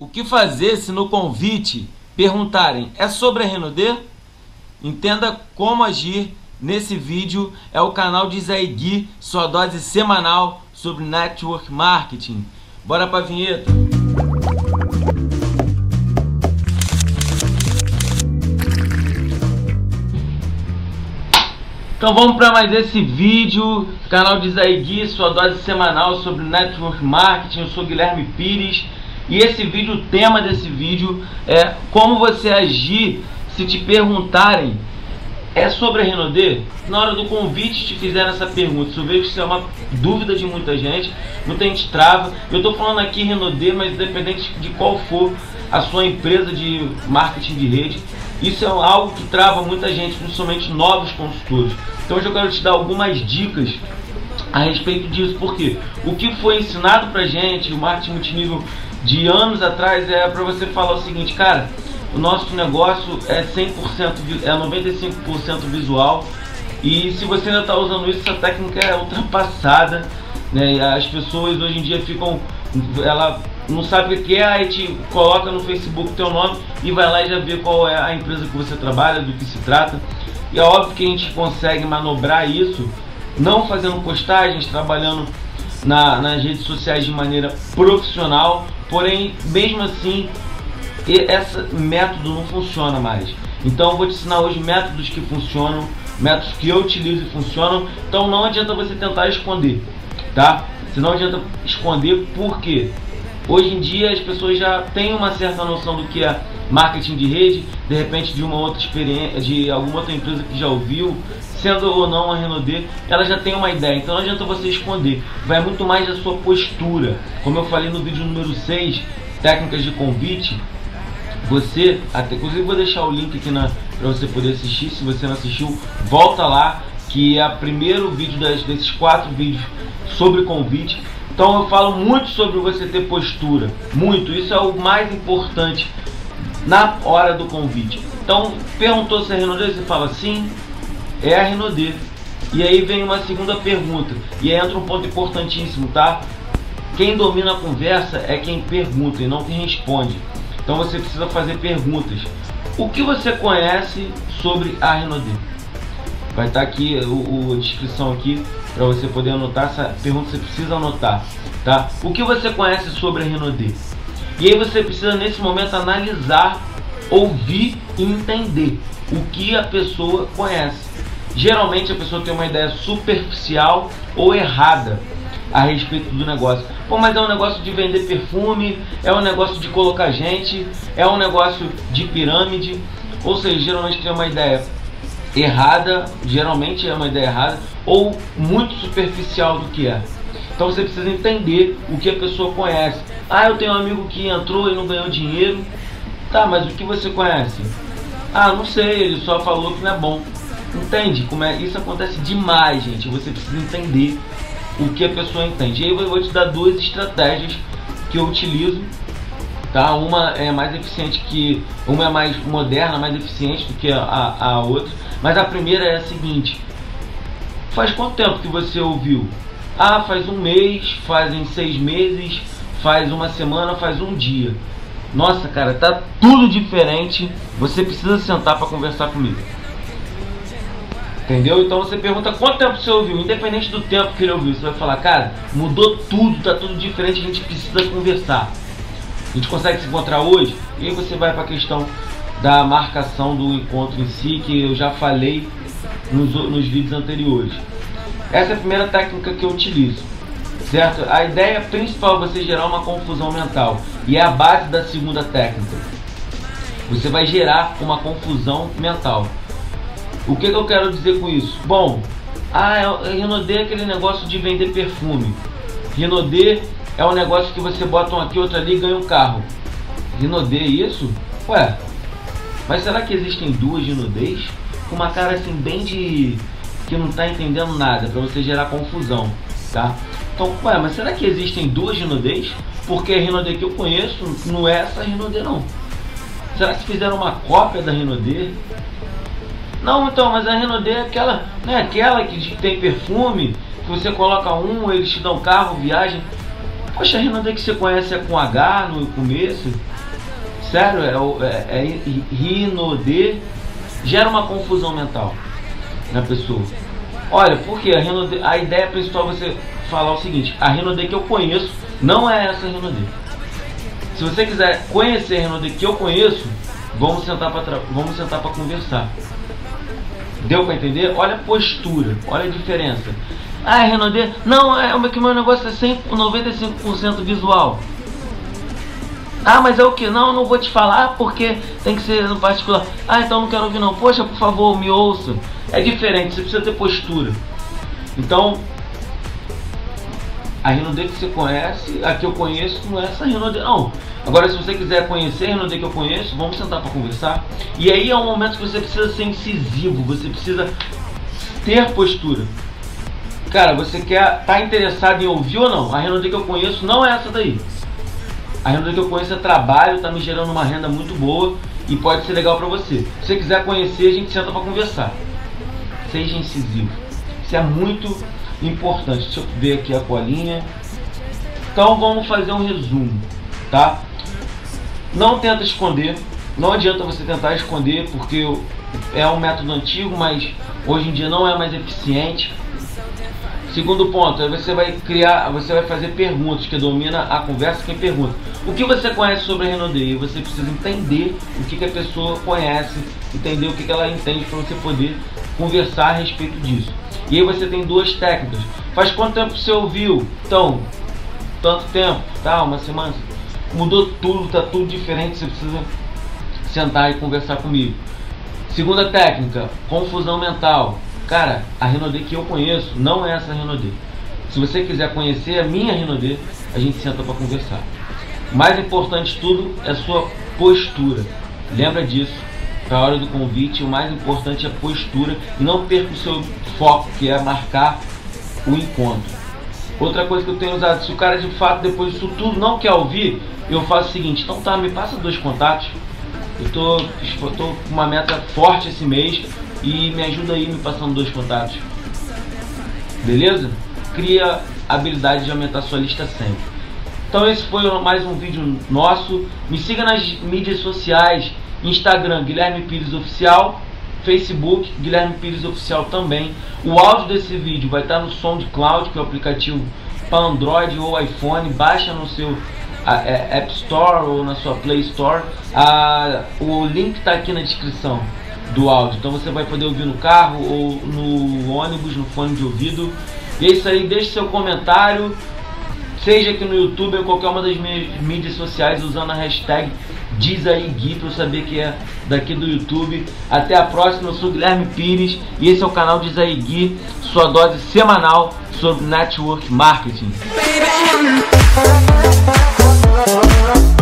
O que fazer se no convite perguntarem é sobre a Renaudet? Entenda como agir nesse vídeo. É o canal de Zé Gui, sua dose semanal sobre network marketing. Bora pra vinheta! Então vamos para mais esse vídeo, canal de Zé sua dose semanal sobre network marketing. Eu sou Guilherme Pires e esse vídeo, o tema desse vídeo é como você agir se te perguntarem é sobre a Renaudet? Na hora do convite te fizeram essa pergunta. Isso vejo que isso é uma dúvida de muita gente, muita gente trava. Eu estou falando aqui Renaudet, mas independente de qual for a sua empresa de marketing de rede, isso é algo que trava muita gente, principalmente novos consultores. Então hoje eu quero te dar algumas dicas a respeito disso, porque o que foi ensinado pra gente, o marketing multinível de anos atrás, é para você falar o seguinte, cara, o nosso negócio é 100%, é 95% visual e se você ainda está usando isso, essa técnica é ultrapassada, né? As pessoas hoje em dia ficam, ela não sabe o que é, aí te coloca no Facebook teu nome e vai lá e já vê qual é a empresa que você trabalha, do que se trata. E é óbvio que a gente consegue manobrar isso, não fazendo postagens, trabalhando na, nas redes sociais de maneira profissional, porém, mesmo assim, esse método não funciona mais. Então eu vou te ensinar hoje métodos que funcionam, métodos que eu utilizo e funcionam. Então não adianta você tentar esconder, tá? Se não adianta esconder, por quê? Hoje em dia as pessoas já têm uma certa noção do que é marketing de rede, de repente de uma outra experiência, de alguma outra empresa que já ouviu, sendo ou não a Renaudê, ela já tem uma ideia. Então não adianta você esconder. Vai muito mais da sua postura. Como eu falei no vídeo número 6, técnicas de convite, você, até, inclusive vou deixar o link aqui para você poder assistir. Se você não assistiu, volta lá, que é o primeiro vídeo das, desses quatro vídeos sobre convite. Então eu falo muito sobre você ter postura, muito. Isso é o mais importante na hora do convite. Então perguntou se é Renaudê, você fala sim, é a Renaudê. E aí vem uma segunda pergunta, e entra um ponto importantíssimo, tá? Quem domina a conversa é quem pergunta e não quem responde. Então você precisa fazer perguntas. O que você conhece sobre a Renaudê? Vai estar aqui o, o descrição aqui para você poder anotar essa pergunta você precisa anotar, tá? O que você conhece sobre a Renaudê? E aí você precisa nesse momento analisar, ouvir e entender o que a pessoa conhece. Geralmente a pessoa tem uma ideia superficial ou errada a respeito do negócio. Pô, mas é um negócio de vender perfume, é um negócio de colocar gente, é um negócio de pirâmide. Ou seja, geralmente tem uma ideia errada, geralmente é uma ideia errada, ou muito superficial do que é. Então você precisa entender o que a pessoa conhece. Ah, eu tenho um amigo que entrou e não ganhou dinheiro. Tá, mas o que você conhece? Ah, não sei, ele só falou que não é bom. Entende como é? Isso acontece demais, gente. Você precisa entender o que a pessoa entende. E aí eu vou te dar duas estratégias que eu utilizo tá? Uma é mais eficiente que uma é mais moderna, mais eficiente do que a, a outra. Mas a primeira é a seguinte: faz quanto tempo que você ouviu? Ah, faz um mês, fazem seis meses, faz uma semana, faz um dia. Nossa, cara, tá tudo diferente. Você precisa sentar para conversar comigo. Entendeu? Então você pergunta quanto tempo você ouviu, independente do tempo que ele ouviu. Você vai falar, cara, mudou tudo, tá tudo diferente, a gente precisa conversar. A gente consegue se encontrar hoje? E aí você vai para a questão da marcação do encontro em si, que eu já falei nos, nos vídeos anteriores. Essa é a primeira técnica que eu utilizo, certo? A ideia principal é você gerar uma confusão mental e é a base da segunda técnica. Você vai gerar uma confusão mental. O que, que eu quero dizer com isso? Bom, ah, Renaudet é aquele negócio de vender perfume. Renaudet é um negócio que você bota um aqui, outro ali e ganha um carro. Rinodê isso? Ué, mas será que existem duas rinodês? Com uma cara assim bem de... que não está entendendo nada, para você gerar confusão, tá? Então, ué, mas será que existem duas rinodês? Porque a rinodê que eu conheço não é essa rinodê não. Será que fizeram uma cópia da rinodê? Não, então, mas a rinodê é aquela, não é aquela que tem perfume, que você coloca um, eles te dão carro, viagem. Poxa, a Renaudet que você conhece é com H no começo? Sério, é, é, é Rinode gera uma confusão mental na pessoa. Olha, porque a Renaudet, a ideia principal é você falar o seguinte, a Renaudet que eu conheço não é essa Renaudet. Se você quiser conhecer a Renaudet que eu conheço, vamos sentar para vamos sentar para conversar. Deu para entender? Olha a postura, olha a diferença. Ah, Renaudet, não, é que meu negócio é 100, 95% visual. Ah, mas é o que? Não, não vou te falar porque tem que ser no particular. Ah, então não quero ouvir não. Poxa, por favor, me ouça. É diferente, você precisa ter postura. Então, a Renaudet que você conhece, a que eu conheço, não é essa Renaudet, não. Agora, se você quiser conhecer a Renaudet que eu conheço, vamos sentar para conversar. E aí é um momento que você precisa ser incisivo, você precisa ter postura. Cara, você quer tá interessado em ouvir ou não? A Renaudet que eu conheço não é essa daí. A renda que eu conheço é trabalho, está me gerando uma renda muito boa e pode ser legal para você. Se você quiser conhecer, a gente senta para conversar. Seja incisivo. Isso é muito importante. Deixa eu ver aqui a colinha. Então vamos fazer um resumo, tá? Não tenta esconder. Não adianta você tentar esconder porque é um método antigo, mas hoje em dia não é mais eficiente. Segundo ponto, você vai criar, você vai fazer perguntas que domina a conversa quem pergunta. O que você conhece sobre a Renaudet? Você precisa entender o que, que a pessoa conhece, entender o que, que ela entende para você poder conversar a respeito disso. E aí você tem duas técnicas. Faz quanto tempo você ouviu? Então, tanto tempo, tá? Uma semana. Mudou tudo, tá tudo diferente, você precisa sentar e conversar comigo. Segunda técnica, confusão mental. Cara, a Renaudet que eu conheço não é essa Renaudet. Se você quiser conhecer a minha Renaudet, a gente senta para conversar. Mais importante de tudo é sua postura. Lembra disso. Para a hora do convite, o mais importante é a postura e não perca o seu foco, que é marcar o encontro. Outra coisa que eu tenho usado, se o cara de fato depois disso tudo não quer ouvir, eu faço o seguinte, então tá, me passa dois contatos. Eu tô, eu tô com uma meta forte esse mês, e me ajuda aí me passando dois contatos. Beleza? Cria a habilidade de aumentar sua lista sempre. Então esse foi mais um vídeo nosso. Me siga nas mídias sociais, Instagram Guilherme Pires Oficial, Facebook Guilherme Pires Oficial também. O áudio desse vídeo vai estar no SoundCloud, que é o aplicativo para Android ou iPhone. Baixa no seu App Store ou na sua Play Store. o link está aqui na descrição do áudio. Então você vai poder ouvir no carro ou no ônibus, no fone de ouvido. E é isso aí, deixe seu comentário, seja aqui no YouTube ou qualquer uma das minhas mídias sociais usando a hashtag Diz aí Gui para saber que é daqui do YouTube. Até a próxima, eu sou Guilherme Pires e esse é o canal Diz aí Gui, sua dose semanal sobre Network Marketing. Baby.